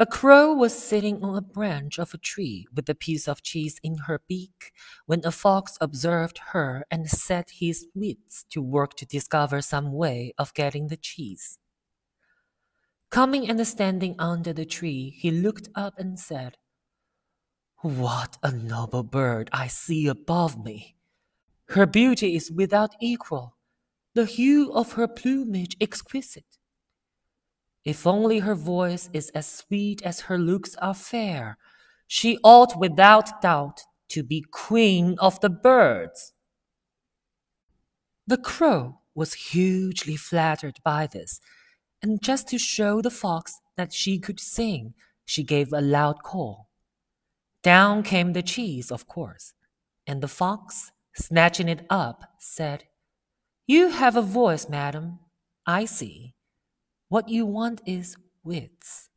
A crow was sitting on a branch of a tree with a piece of cheese in her beak when a fox observed her and set his wits to work to discover some way of getting the cheese. Coming and standing under the tree, he looked up and said, What a noble bird I see above me! Her beauty is without equal, the hue of her plumage exquisite if only her voice is as sweet as her looks are fair, she ought without doubt to be queen of the birds. The crow was hugely flattered by this, and just to show the fox that she could sing, she gave a loud call. Down came the cheese, of course, and the fox, snatching it up, said, You have a voice, madam, I see. What you want is wits.